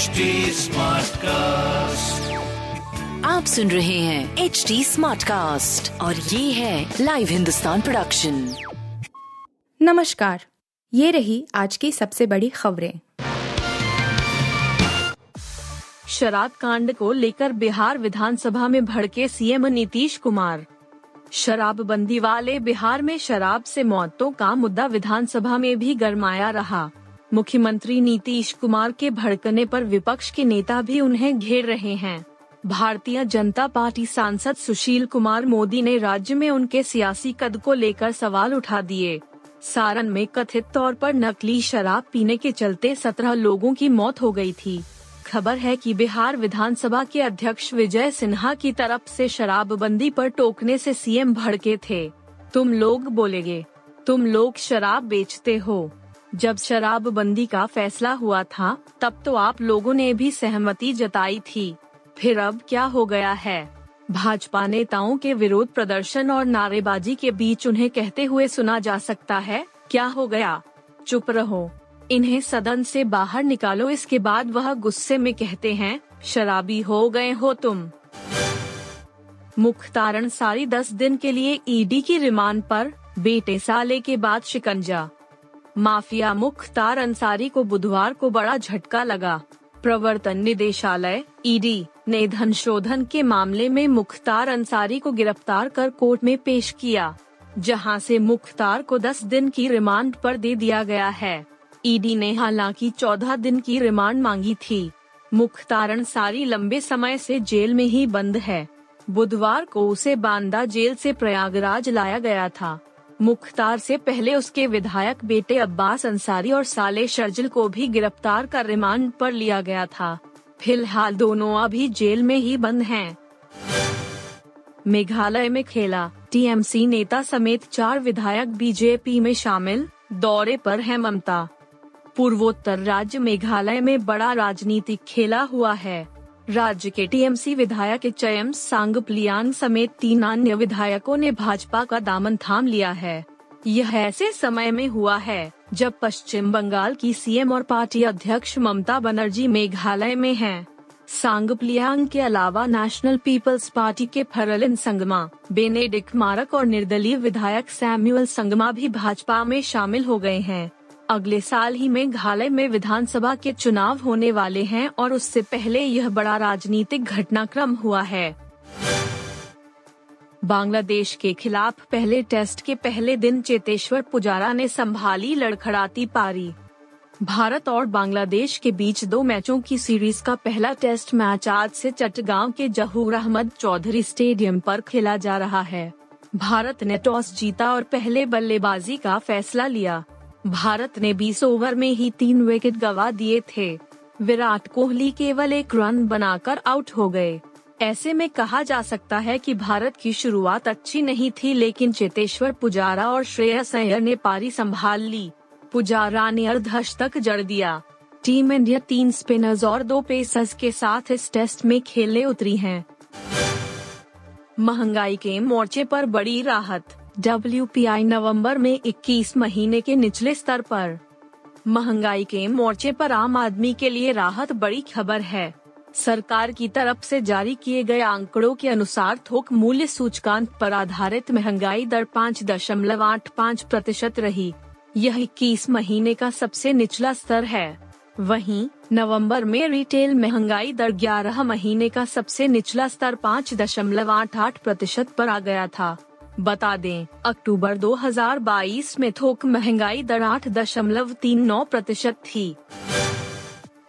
HD cast आप सुन रहे हैं एच डी स्मार्ट कास्ट और ये है लाइव हिंदुस्तान प्रोडक्शन नमस्कार ये रही आज की सबसे बड़ी खबरें। शराब कांड को लेकर बिहार विधानसभा में भड़के सीएम नीतीश कुमार। शराबबंदी वाले बिहार में शराब से मौतों का मुद्दा विधानसभा में भी गरमाया रहा। मुख्यमंत्री नीतीश कुमार के भड़कने पर विपक्ष के नेता भी उन्हें घेर रहे हैं। भारतीय जनता पार्टी सांसद सुशील कुमार मोदी ने राज्य में उनके सियासी कद को लेकर सवाल उठा दिए। सारण में कथित तौर पर नकली शराब पीने के चलते सत्रह लोगों की मौत हो गई थी। खबर है कि बिहार विधानसभा के अध्यक्ष विजय सिन्हा की तरफ़ से शराबबंदी पर टोकने से सीएम भड़के थे। तुम लोग बोलेगे, तुम लोग शराब बेचते हो। जब शराबबंदी का फैसला हुआ था, तब तो आप लोगों ने भी सहमति जताई थी। फिर अब क्या हो गया है? भाजपा नेताओं के विरोध प्रदर्शन और नारेबाजी के बीच उन्हें कहते हुए सुना जा सकता है, क्या हो गया? चुप रहो। इन्हें सदन से बाहर निकालो, इसके बाद वह गुस्से में कहते हैं, शराबी हो गए हो तुम। मुख्तारण सारी दस दिन के लिए ईडी की रिमांड पर, बेटे साले के बाद शिकंजा। माफिया मुख्तार अंसारी को बुधवार को बड़ा झटका लगा। प्रवर्तन निदेशालय ईडी ने धन शोधन के मामले में मुख्तार अंसारी को गिरफ़्तार कर कोर्ट में पेश किया, जहाँ से मुख्तार को 10 दिन की रिमांड पर दे दिया गया है। ईडी ने हालाँकि 14 दिन की रिमांड मांगी थी। मुख्तार अंसारी लंबे समय से जेल में ही बंद है। बुधवार को उसे बांदा जेल से प्रयागराज लाया गया था। मुख्तार से पहले उसके विधायक बेटे अब्बास अंसारी और साले शर्जिल को भी गिरफ़्तार कर रिमांड पर लिया गया था। फ़िलहाल दोनों अभी जेल में ही बंद हैं। मेघालय में खेला। टीएमसी नेता समेत चार विधायक बीजेपी में शामिल, दौरे पर है ममता। पूर्वोत्तर राज्य मेघालय में बड़ा राजनीतिक खेला हुआ है। राज्य के टीएमसी विधायक चयम सांगप्लियान समेत तीन अन्य विधायकों ने भाजपा का दामन थाम लिया है यह ऐसे समय में हुआ है, जब पश्चिम बंगाल की सीएम और पार्टी अध्यक्ष ममता बनर्जी मेघालय में हैं। सांगप्लियांग के अलावा नेशनल पीपल्स पार्टी के फरलिन संगमा बेनेडिक मारक और निर्दलीय विधायक सैम्यूअल संगमा भी भाजपा में शामिल हो गए हैं अगले साल ही मेघालय में विधानसभा के चुनाव होने वाले हैं और उससे पहले यह बड़ा राजनीतिक घटनाक्रम हुआ है। बांग्लादेश के खिलाफ पहले टेस्ट के पहले दिन चेतेश्वर पुजारा ने संभाली लड़खड़ाती पारी। भारत और बांग्लादेश के बीच दो मैचों की सीरीज़ का पहला टेस्ट मैच आज से चट्टगांव के जहूर अहमद चौधरी स्टेडियम पर खेला जा रहा है। भारत ने टॉस जीता और पहले बल्लेबाजी का फैसला लिया। भारत ने 20 ओवर में ही तीन विकेट गवा दिए थे। विराट कोहली केवल एक रन बनाकर आउट हो गए। ऐसे में कहा जा सकता है कि भारत की शुरुआत अच्छी नहीं थी, लेकिन चेतेश्वर पुजारा और श्रेयस अय्यर ने पारी संभाल ली। पुजारा ने अर्धश तक जड़ दिया। टीम इंडिया तीन स्पिनर्स और दो पेसर्स के साथ इस टेस्ट में खेलने उतरी है। महँगाई के मोर्चे पर बड़ी राहत। WPI नवंबर में 21 महीने के निचले स्तर पर। महँगाई के मोर्चे पर आम आदमी के लिए राहत बड़ी खबर है। सरकार की तरफ़ से जारी किए गए आंकड़ों के अनुसार थोक मूल्य सूचकांक पर आधारित महँगाई दर पाँच दशमलव आठ पाँच प्रतिशत रही। यह इक्कीस महीने का सबसे निचला स्तर है। वहीं, नवंबर में रिटेल महँगाई दर ग्यारह महीने का सबसे निचला स्तर पाँच दशमलव आठ आठ प्रतिशत पर आ गया था। बता दें, अक्टूबर 2022 में थोक महँगाई दर आठ दशमलव तीन नौ प्रतिशत थी।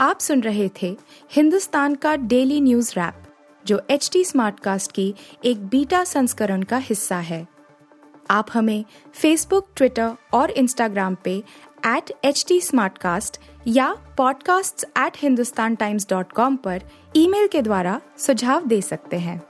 आप सुन रहे थे हिंदुस्तान का डेली न्यूज़ रैप, जो एच टी स्मार्ट कास्ट की एक बीटा संस्करण का हिस्सा है। आप हमें फेसबुक ट्विटर और इंस्टाग्राम पे एट एच टी या podcasts@hindustantimes.com पर ईमेल के द्वारा सुझाव दे सकते हैं।